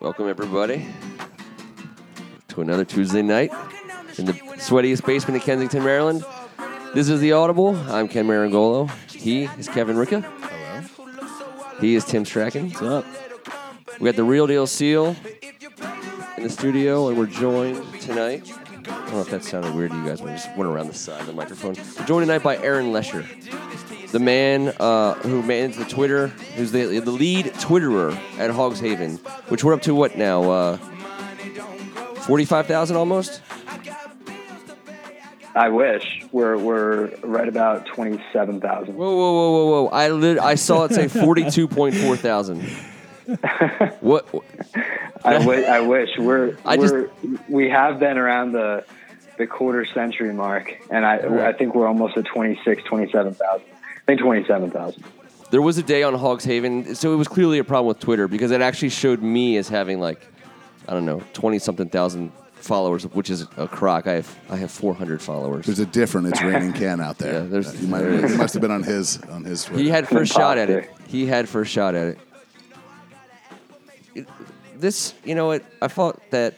Welcome, everybody, to another Tuesday night in the sweatiest basement in Kensington, Maryland. This is The Audible. I'm Ken Marangolo. He is Kevin Ricka. Hello. He is Tim Strachan. What's up? We got the Real Deal Seal in the studio, and we're joined tonight. I don't know if that sounded weird to you guys, but I just went around the side of the microphone. We're joined tonight by Aaron Lesher, the man uh, who manages the Twitter, who's the, the lead Twitterer at Hogs Haven, which we're up to what now? Uh, 45,000 almost? I wish we're we're right about twenty seven thousand. Whoa, whoa, whoa, whoa, whoa! I lit- I saw it say forty two point four thousand. What? I wish we're I just- we're we have been around the the quarter century mark, and I I think we're almost at 26, 27,000. I think twenty seven thousand. There was a day on Hogs Haven, so it was clearly a problem with Twitter because it actually showed me as having like, I don't know, twenty something thousand followers, which is a crock. I have I have four hundred followers. There's a different it's raining can out there. Yeah, there's- you might there is. you must have been on his on his Twitter. He had first shot at it. He had first shot at it. It- This, you know what? I thought that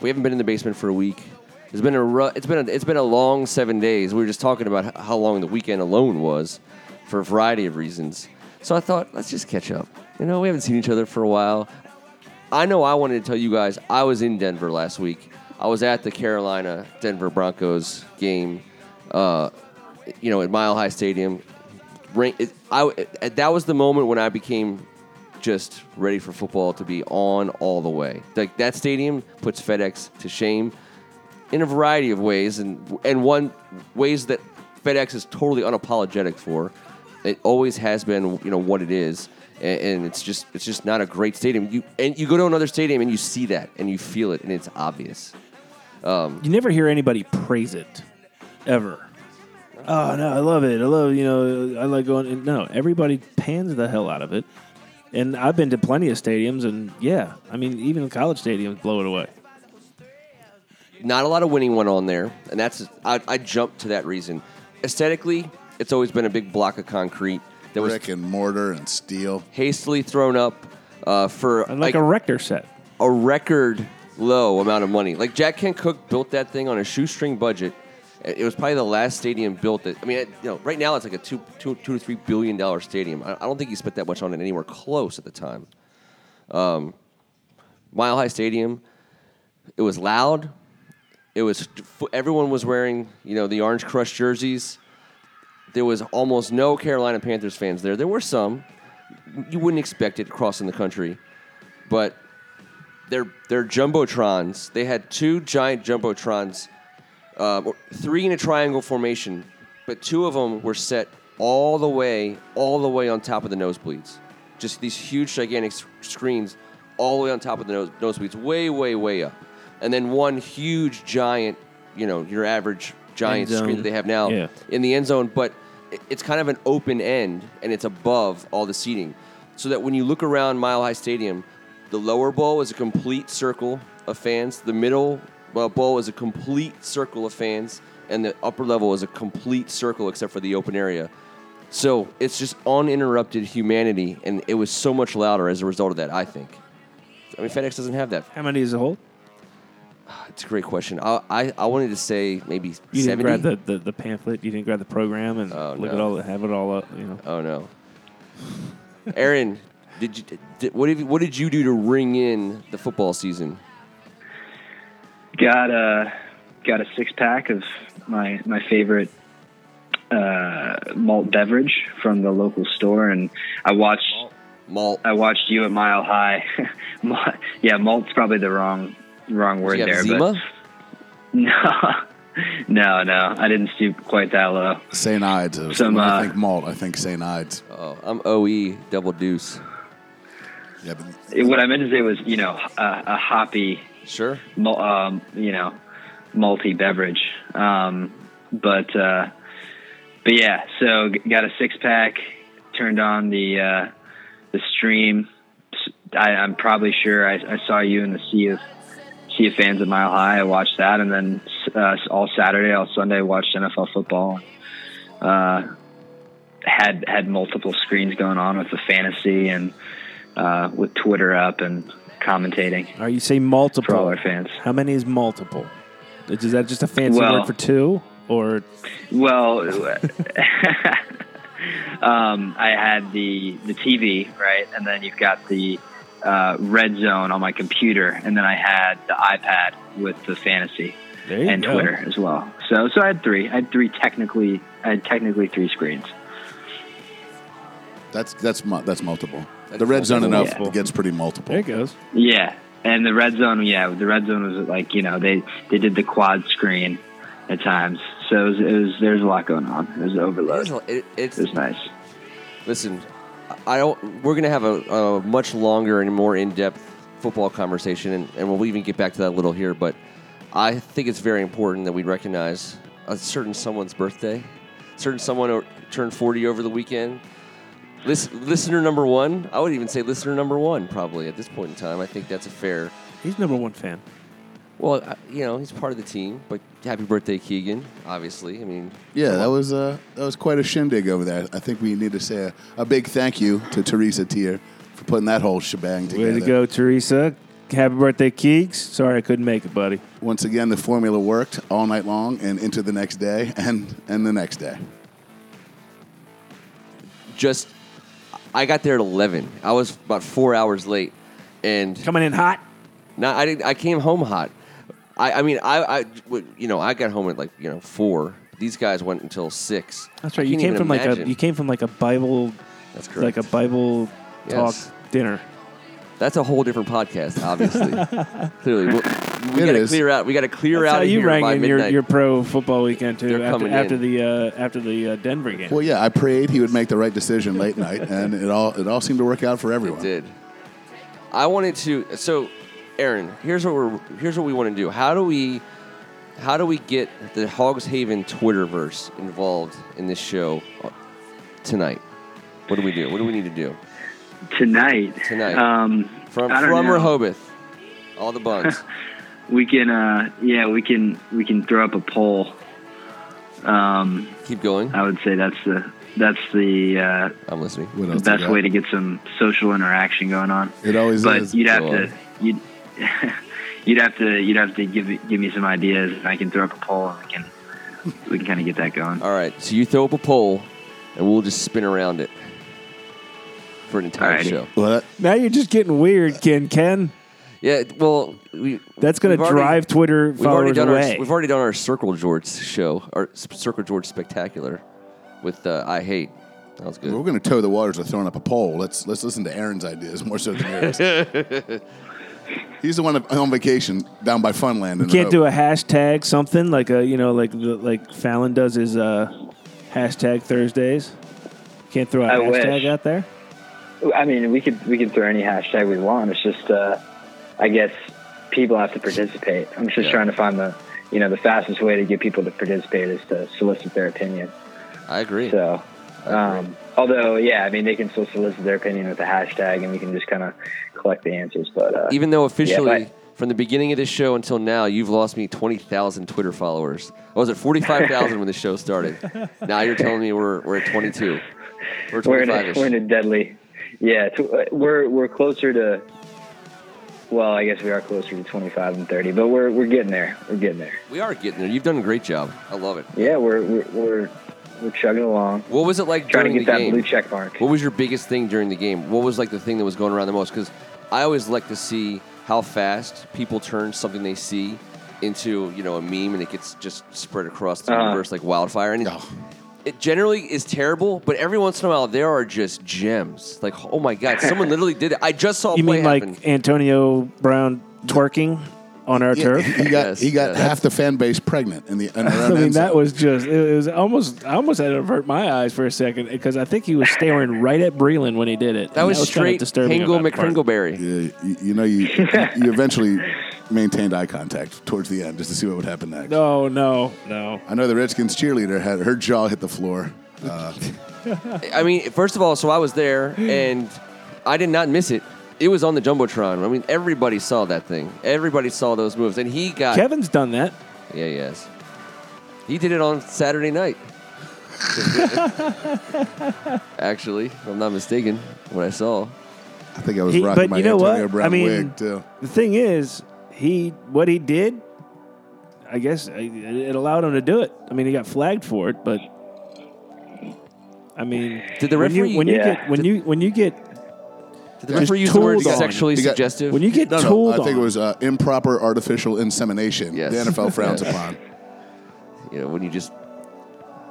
we haven't been in the basement for a week. It's been a ru- it's been a, it's been a long seven days. We were just talking about how long the weekend alone was, for a variety of reasons. So I thought let's just catch up. You know, we haven't seen each other for a while. I know I wanted to tell you guys I was in Denver last week. I was at the Carolina Denver Broncos game. Uh, you know, at Mile High Stadium. Rain, it, I, it, that was the moment when I became just ready for football to be on all the way. Like that stadium puts FedEx to shame in a variety of ways, and and one ways that FedEx is totally unapologetic for. It always has been, you know, what it is, and, and it's just it's just not a great stadium. You and you go to another stadium and you see that and you feel it, and it's obvious. Um, you never hear anybody praise it, ever. Oh no, I love it. I love you know I like going. No, everybody pans the hell out of it. And I've been to plenty of stadiums, and yeah, I mean even the college stadiums blow it away. Not a lot of winning went on there, and that's I, I jumped to that reason. Aesthetically, it's always been a big block of concrete that was brick and mortar and steel. hastily thrown up uh, for And like a Rector set. a record low amount of money. Like Jack Kent Cooke built that thing on a shoestring budget. It was probably the last stadium built that. I mean, it, you know, right now it's like a two, two, two to three billion dollar stadium. I, I don't think he spent that much on it anywhere close at the time. Um, Mile High Stadium. It was loud. It was everyone was wearing you know the orange crush jerseys. There was almost no Carolina Panthers fans there. There were some. You wouldn't expect it crossing the country, but they're they're jumbotrons. They had two giant jumbotrons, uh, three in a triangle formation, but two of them were set all the way, all the way on top of the nosebleeds. Just these huge, gigantic screens, all the way on top of the nose, nosebleeds, way, way, way up, and then one huge, giant, you know, your average giant screen that they have now Yeah. in the end zone, but it- it's kind of an open end and it's above all the seating. So that when you look around Mile High Stadium, the lower bowl is a complete circle of fans, the middle uh, bowl is a complete circle of fans, and the upper level is a complete circle except for the open area. So it's just uninterrupted humanity, and it was so much louder as a result of that, I think. I mean, FedEx doesn't have that. How many is it hold? It's a great question. I, I, I wanted to say maybe You 70. didn't grab the, the, the pamphlet. You didn't grab the program and Oh, look at all have it all up. You know. Oh no, Aaron, did you did, what did you, what did you do to ring in the football season? Got a got a six pack of my my favorite uh, malt beverage from the local store, and I watched Malt. I watched you at Mile High. Mal- yeah, malt's probably the wrong wrong word Did you have there, Zima? but no, no, no, I didn't stoop quite that low. St. Ides. Uh, Some, when I uh, think malt, I think St. Ides. Oh, I'm OE double deuce. Yeah, but It- what I meant to say was, you know, a, a hoppy, Sure. mul- um, you know, multi beverage. Um, but uh, but yeah, so got a six pack. Turned on the uh, the stream. I, am probably sure I, I saw you in the sea of of fans at Mile High. I watched that, and then uh, all Saturday, all Sunday, I watched NFL football. Uh, had had multiple screens going on with the fantasy and uh, with Twitter up and commentating Or you say multiple. for all our fans. How many is multiple? Is that just a fancy Well- word for two? Or Well, um, I had the the TV right, and then you've got the uh, red zone on my computer, and then I had the iPad with the fantasy and go. Twitter as well. So so I had three. I had three technically. I had technically three screens. That's that's mu- that's multiple. That's the red zone enough Yeah. gets pretty multiple. There it goes. Yeah, and the red zone. Yeah, the red zone was like you know they they did the quad screen at times. So it was, it was there's a lot going on. It was It overload. is it- it's It was nice. listen. I don't. We're gonna have a, a much longer and more in-depth football conversation, and, and we'll even get back to that a little here. But I think it's very important that we recognize a certain someone's birthday, certain someone turned forty over the weekend. Lis- listener number one. I would even say listener number one, probably at this point in time. I think that's a fair. He's number one fan. Well, uh, you know, he's part of the team. But happy birthday, Keegan! Obviously, I mean, Yeah, that was uh, that was quite a shindig over there. I think we need to say a, a big thank you to Teresa Tier for putting that whole shebang together. Way to go, Teresa. Happy birthday, Keeks. Sorry I couldn't make it, buddy. Once again, the formula worked all night long and into the next day and and the next day. just I got there at eleven. I was about four hours late, and Coming in hot. No, I didn't. I came home hot. I, I mean, I, I, w- you know, I got home at like you know four. These guys went until six. That's right. I You can't came even from like a imagine. you came from like a Bible That's correct. like a Bible talk dinner. That's a whole different podcast, obviously. Clearly, we, we It got to is. clear out. We got to clear That's out how of you here rang by in your, midnight. your pro football weekend too They're after, coming after in. the uh, after the uh, Denver game. Well, yeah, I prayed he would make the right decision late night, and it all it all seemed to work out for everyone. did. I wanted to. So, Aaron, here's what we're. Here's what we want to do. How do we? How do we get the Hogs Haven Twitterverse involved in this show uh, tonight? What do we do? What do we need to do Tonight. Tonight. Um, from from know. Rehoboth? All the buns. we can. Uh, yeah, we can. We can throw up a poll. Um, Keep going. I would say that's the that's the uh, I'm listening. What the best way to get some social interaction going on. It always is. But is. you'd have Go to on. You'd you'd have to you'd have to give me- give me some ideas, and I can throw up a poll, and we can we can kind of get that going. All right. So you throw up a poll, and we'll just spin around it for an entire Alrighty. show. What? Now you're just getting weird, Ken. Ken, Yeah. Well, we. that's going we've to already- drive Twitter We've already followers done away. our we've already done our Circle George show, our S- Circle George spectacular, with uh, I hate. That was good. We're going to toe the waters with throwing up a poll. Let's let's listen to Aaron's ideas more so than yours. He's the one on vacation down by Funland. You Can't do a hashtag something like a you know like the, like Fallon does his uh, hashtag Thursdays. Can't throw a I hashtag wish. out there. I mean, we could we could throw any hashtag we want. It's just, uh, I guess, people have to participate. I'm just Yeah. trying to find the you know the fastest way to get people to participate is to solicit their opinion. I agree. So, um, although yeah, I mean they can still solicit their opinion with the hashtag, and we can just kind of collect the answers. But uh, Even though officially, but- from the beginning of this show until now, you've lost me twenty thousand Twitter followers. I was at forty five thousand when the show started. Now you're telling me we're we're at twenty two. We're we're in a, we're in a deadly. Yeah, uh, we're we're closer to. Well, I guess we are closer to 25 and 30, but we're we're getting there. We're getting there. We are getting there. You've done a great job. I love it. Yeah, we're we're we're, we're chugging along, What was it like trying to during get the that game? blue check mark. What was your biggest thing during the game? What was like the thing that was going around the most? Because I always like to see how fast people turn something they see into you know a meme and it gets just spread across the Uh-huh. universe like wildfire. And it, Oh. it generally is terrible, but every once in a while there are just gems. Like oh my god, someone literally did it. I just saw You play mean like happen. Antonio Brown twerking on our Yeah, turf? he got Yes, he got yes. half the fan base pregnant in the. In I mean, end that was just, it was almost, I almost had to avert my eyes for a second because I think he was staring right at Breeland when he did it. that And was kinda straight disturbing Hingle on that part. McCringleberry. Yeah, you, you know, you you eventually maintained eye contact towards the end just to see what would happen next. No, no, no. I know the Redskins cheerleader had her jaw hit the floor. Uh, I mean, first of all, so I was there and I did not miss it. It was on the jumbotron. I mean, everybody saw that thing. Everybody saw those moves, and he got. Kevin's done that. Yeah, yes. He did it on Saturday night. Actually, if I'm not mistaken, what I saw. I think I was He- rocking but my you know Antonio what? Brown I mean- wig too. The thing is, he what he did, I guess it it allowed him to do it. I mean, he got flagged for it, but I mean, Did the when you referee- when you Yeah. get when you when you get Did the Just referee use the word tooled on. sexually He got- suggestive? when you get No, no, tooled I think on, it was uh, improper artificial insemination. Yes. The NFL frowns Yes. upon. you know, when you just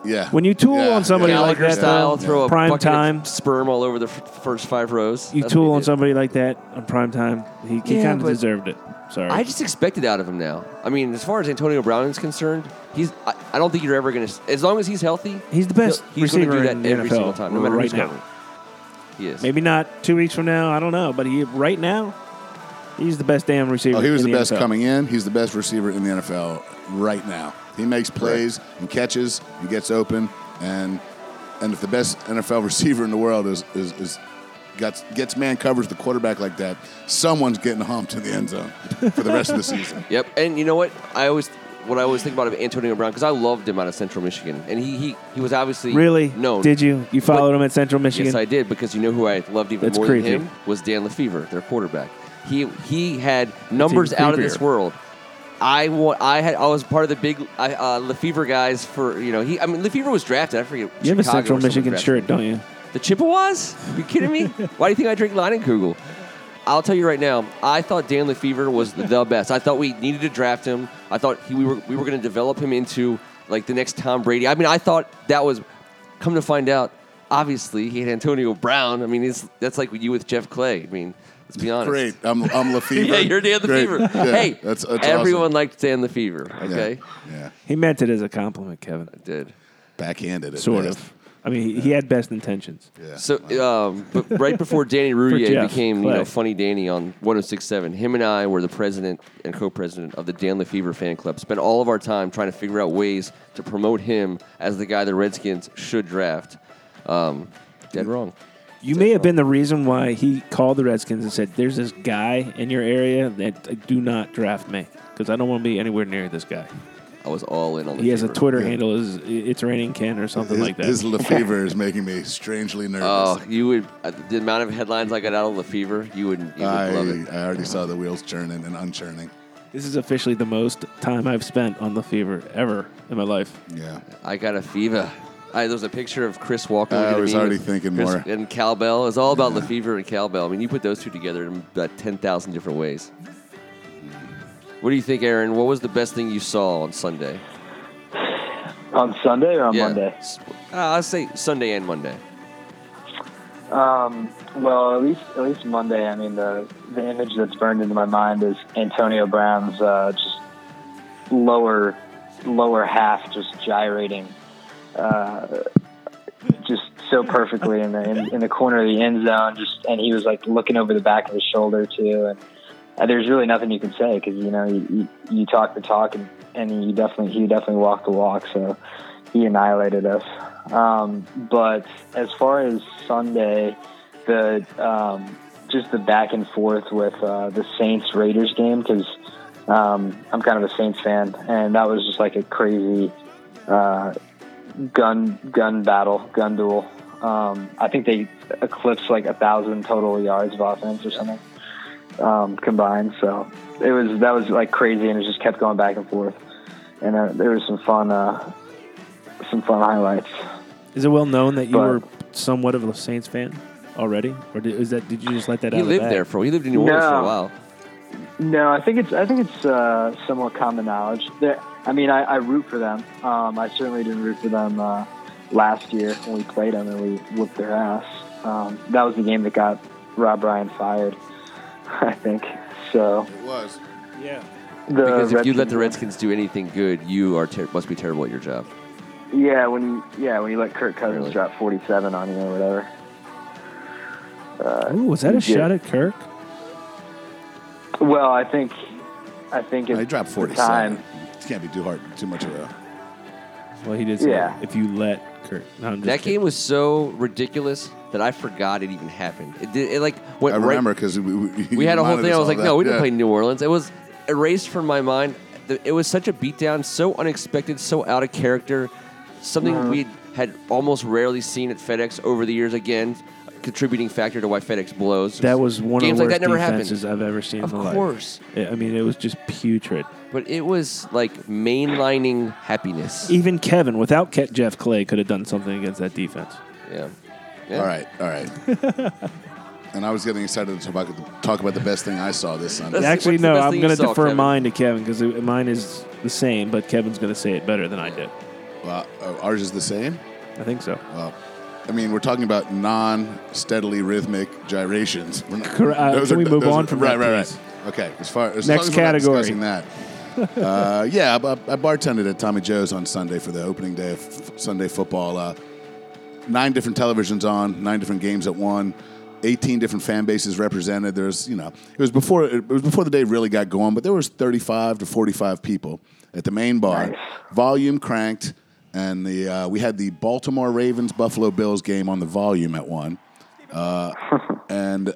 Yeah. when you tool Yeah, on somebody yeah. like Gallagher that, style, though, throw a prime bucket time, of sperm all over the f- first five rows. you That's what tool he on did. somebody like that on prime time, he, he Yeah, kind of but- deserved it. Sorry, I just expect it out of him now. I mean, as far as Antonio Brown is concerned, he's. I, I don't think you're ever going to. As long as he's healthy, he's the best he'll- he's going receiver to do in that the every NFL single time, no matter right who's now. covering. He is. Maybe not two weeks from now. I don't know, but he right now, he's the best damn receiver. Oh, he was in the best NFL. coming in. He's the best receiver in the NFL right now. He makes plays and catches. and gets open, and and if the best NFL receiver in the world is is, is gets gets man covers the quarterback like that, someone's getting humped in the end zone for the rest of the season. Yep. And you know what? I always what I always think about of Antonio Brown because I loved him out of Central Michigan, and he he, he was obviously Really? known. Did you? You followed him at Central Michigan? Yes, I did because you know who I loved even That's more creepy. than him was Dan LeFevour, their quarterback. He he had numbers out of this world. I wa- I had I was part of the big uh, LeFevour guys for you know he I mean LeFevour was drafted I forget you have a Chicago Central Michigan drafted shirt, don't you? The Chippewas? Are you kidding me? Why do you think I drink Leinenkugel? I'll tell you right now. I thought Dan LeFevour was the, the best. I thought we needed to draft him. I thought he, we were we were going to develop him into like the next Tom Brady. I mean, I thought that was. Come to find out, obviously he had Antonio Brown. I mean, it's, that's like you with Jeff Clay. I mean, let's be honest. Great, I'm I'm LeFevour. Yeah, you're Dan Great. LeFevour. Yeah, hey, that's, that's everyone awesome. liked Dan LeFevour. Yeah, Okay, yeah, He meant it as a compliment, Kevin. I did. backhanded it. Sort of. I mean, he, he had best intentions. Yeah. So, um, but right before Danny Rouhier Jeff became, you know, Funny Danny on 106.7, him and I were the president and co-president of the Dan LeFevour fan club. Spent all of our time trying to figure out ways to promote him as the guy the Redskins should draft. Um, dead wrong. You may have been the reason why he called the Redskins and said, "There's this guy in your area that uh, do not draft me because I don't want to be anywhere near this guy." I was all in on. He has a LeFevour. Twitter handle is "It's raining Ken" or something his, like that. his LeFevour is making me strangely nervous. Oh, you would uh, the amount of headlines I got out of LeFevour, you would, you would I, love it. I already saw the wheels churning and unchurning. this is officially the most time I've spent on the fever ever in my life. Yeah. I got a fever. I, there was a picture of Chris Walken. I looking at was already thinking Chris more. And cowbell. It's all about LeFevour and cowbell. I mean, you put those two together in about 10,000 different ways. What do you think, Aaron? What was the best thing you saw on Sunday? On Sunday or on yeah. Monday? Uh, I'll say Sunday and Monday. Um, well, at least at least Monday. I mean, the the image that's burned into my mind is Antonio Brown's uh, just lower lower half just gyrating, uh, just so perfectly in the in, in the corner of the end zone. Just and he was like looking over the back of his shoulder too. And uh, there's really nothing you can say because you know you, you, you talk the talk and and you definitely he definitely walked the walk. So he annihilated us. Um, but as far as Sunday, the um, just the back and forth with uh, the Saints Raiders game because um, I'm kind of a Saints fan, and that was just like a crazy uh, gun gun battle, gun duel. Um, I think they eclipsed like a thousand total yards of offense or something um, combined. So it was that was like crazy, and it just kept going back and forth. And uh, there was some fun, uh, some fun highlights. Is it well known that you But- were somewhat of a Saints fan already, or did, is that did you just let that He out? of the lived there for. He lived in New Orleans for a while. No, I think it's I think it's uh, somewhat common knowledge. That I mean, I, I root for them. Um, I certainly didn't root for them uh, last year when we played them and we whooped their ass. Um, that was the game that got Rob Ryan fired, I think. So It was. Yeah. the Because if you let the Redskins- Redskins do anything good, you are ter- must be terrible at your job. yeah, when you yeah when you let Kirk Cousins Really? drop forty seven on you or whatever. Uh, Ooh, was that a he shot at Kirk? Well, I think I think He at dropped 47. time. It can't be too hard, too much of a. Well, he did say Yeah. if you let Kirk. No, I'm just That kidding. game was so ridiculous that I forgot it even happened. It did. It like went I right- remember because we, we, we had a whole thing. I was like, no, we didn't yeah. play New Orleans. It was erased from my mind. The- It was such a beatdown, so unexpected, so out of character. Something uh-huh. we had almost rarely seen at FedEx over the years. Again, contributing factor to why FedEx blows. That was one games of the like worst that never defenses happened. I've ever seen Of in my life. course, I mean, it was just putrid. but it was like mainlining happiness. Even Kevin, without Ke- Jeff Clay, could have done something against that defense. Yeah. yeah. All right, all right. and I was getting excited to talk about, talk about the best thing I saw this Sunday. That's- Actually, no, I'm going to defer Kevin? mine to Kevin because mine is the same, but Kevin's going to say it better than I did. Well, uh, ours is the same. I think so. Well, I mean, we're talking about non-steadily rhythmic gyrations. We're not, Correct. Uh, those can we move those on from right, that, right, please? right. Okay. As far as Next long as we're category. discussing that. uh, yeah, I, I bartended at Tommy Joe's on Sunday for the opening day of f- Sunday football. Uh, nine different televisions on, nine different games at one. 18 different fan bases represented. There's, you know, it was before it was before the day really got going, but there was 35 to 45 people at the main bar. Nice. Volume cranked, and the uh, we had the Baltimore Ravens Buffalo Bills game on the volume at one, uh, and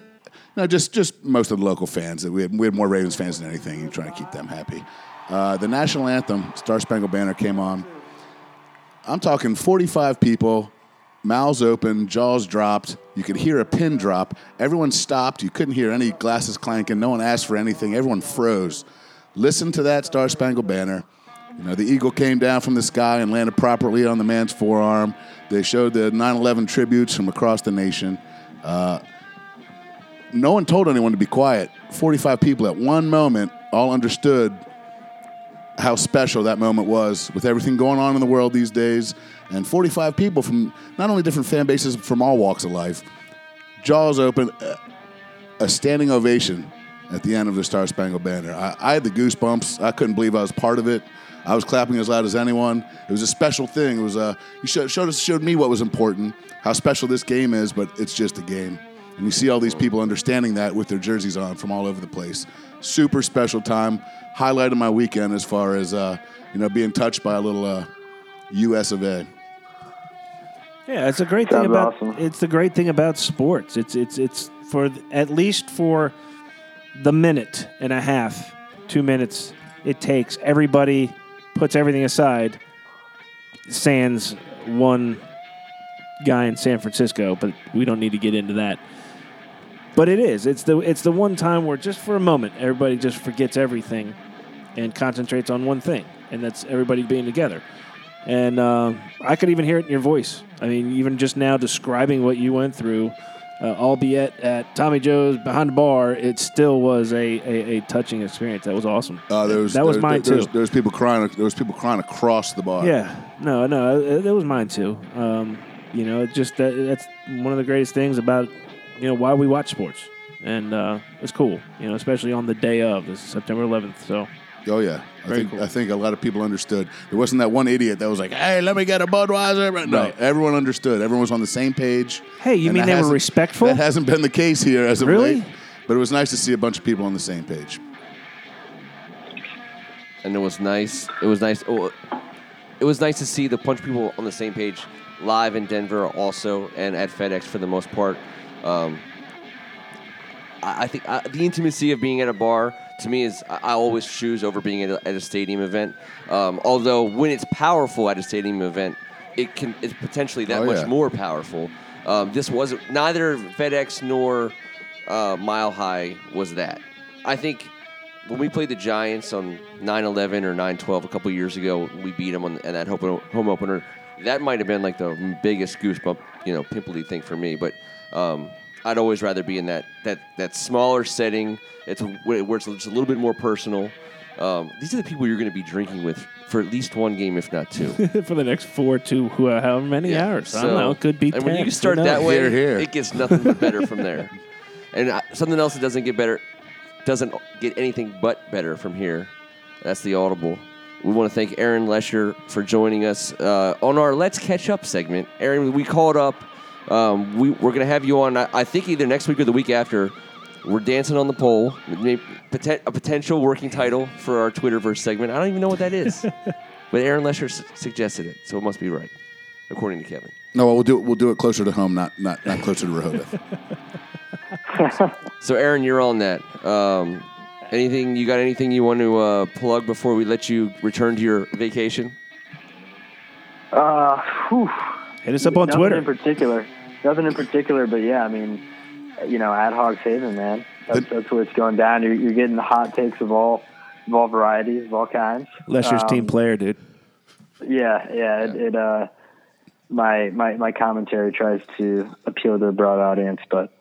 no, just just most of the local fans. We had, we had more Ravens fans than anything. You're trying to keep them happy. Uh, the national anthem, Star Spangled Banner, came on. I'm talking 45 people, mouths open, jaws dropped. You could hear a pin drop. Everyone stopped. You couldn't hear any glasses clanking. No one asked for anything. Everyone froze. Listen to that Star Spangled Banner. You know, the eagle came down from the sky and landed properly on the man's forearm. They showed the 9 11 tributes from across the nation. Uh, no one told anyone to be quiet. 45 people at one moment all understood how special that moment was with everything going on in the world these days. And 45 people from not only different fan bases, from all walks of life. Jaws open, a standing ovation at the end of the Star Spangled Banner. I, I had the goosebumps. I couldn't believe I was part of it. I was clapping as loud as anyone. It was a special thing. It was uh, you showed, showed us showed me what was important, how special this game is, but it's just a game. And you see all these people understanding that with their jerseys on from all over the place. Super special time. Highlighted my weekend as far as uh, you know being touched by a little uh, U.S. of A. Yeah, it's a great thing Sounds about awesome. it's the great thing about sports. It's it's it's for at least for the minute and a half, two minutes it takes. Everybody puts everything aside. Sans one guy in San Francisco, but we don't need to get into that. But it is. It's the it's the one time where just for a moment everybody just forgets everything and concentrates on one thing, and that's everybody being together. And uh, I could even hear it in your voice. I mean, even just now describing what you went through, uh, albeit at Tommy Joe's behind the bar, it still was a, a, a touching experience. That was awesome. Uh, there was, that was there, mine there, too. There was, people crying. There was people crying across the bar. Yeah, no, no, it, it was mine too. Um, you know, it just that, that's one of the greatest things about you know why we watch sports, and uh, it's cool. You know, especially on the day of this is September 11th. So Oh yeah, I Very think cool. I think a lot of people understood. There wasn't that one idiot that was like, "Hey, let me get a Budweiser." No, Right. everyone understood. Everyone was on the same page. Hey, you mean they were respectful? That hasn't been the case here as of Really? late. But it was nice to see a bunch of people on the same page. and it was nice. It was nice. Oh, it was nice to see the bunch of people on the same page live in Denver, also, and at FedEx for the most part. Um, I, I think uh, the intimacy of being at a bar to me is I, always choose over being at a, at a stadium event. Um, although when it's powerful at a stadium event, it can it's potentially that Oh, much yeah. more powerful. Um, this wasn't neither FedEx nor uh, Mile High was that. I think when we played the Giants on 9-11 or 9-12 a couple years ago, we beat them on in that home home opener. That might have been like the biggest goosebump, you know, pimply thing for me. But um, I'd always rather be in that that that smaller setting. It's where it's just a little bit more personal. Um, these are the people you're going to be drinking with for at least one game, if not two. for the next four to who, however many hours. I don't know. It could be. And when you start that way, Here, here. it gets nothing but better from there. And uh, something else that doesn't get better, doesn't get anything but better from here. That's the audible. We want to thank Aaron Lesher for joining us uh, on our Let's Catch Up segment. Aaron, we called up. Um, we, we're going to have you on, I, I think, either next week or the week after. We're dancing on the pole. Maybe poten- a potential working title for our Twitterverse segment. I don't even know what that is. but Aaron Lesher su- suggested it, so it must be right, according to Kevin. No, we'll do it. We'll do it closer to home, not not not closer to Rehoboth. So, Aaron, you're on that. Um, anything you got? Anything you want to uh, plug before we let you return to your vacation? Uh, whew. Hit us up on Nothing Twitter. in particular. nothing in particular, but yeah, I mean, you know, ad Hogs Haven, man. That's, that's where it's going down. You're, you're getting the hot takes of all of all varieties, of all kinds. Lesher's Um, team player, dude. Yeah, yeah. It, it uh, my my my commentary tries to appeal to a broad audience, but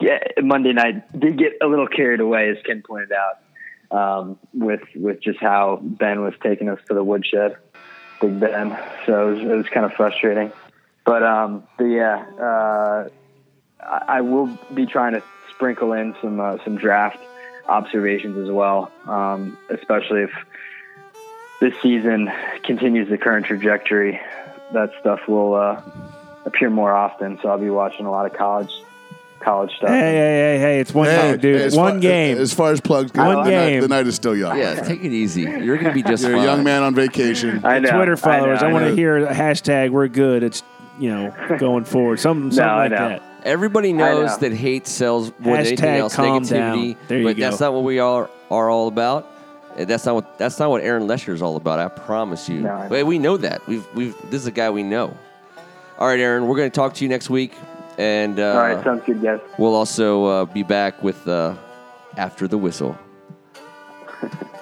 yeah, Monday night did get a little carried away, as Ken pointed out, um, with with just how Ben was taking us to the woodshed, Big Ben. So it was, it was kind of frustrating, but um, but yeah, uh, I, I will be trying to sprinkle in some uh, some draft observations as well, um, especially if this season continues the current trajectory, that stuff will uh, appear more often. So I'll be watching a lot of college college stuff. Hey, hey, hey, hey! It's one game, dude. as one far- game. As far as plugs go, One the night- game. the night is still young. Yeah, take it easy. You're going to be just You're a young man on vacation. I know. Twitter followers. I, I, know, want to hear a hashtag. We're good. It's you know going forward. Something, something I like know. that. Everybody knows know. that hate sells more than anything Hashtag else. calm Negativity, down. There you but go. that's not what we are are all about. That's not what that's not what Aaron Lesher is all about. I promise you. No, I know. We know that. We've we've this is a guy we know. All right, Aaron, we're going to talk to you next week, and uh, All right, sounds good, guys. we'll also uh, be back with uh, after the whistle.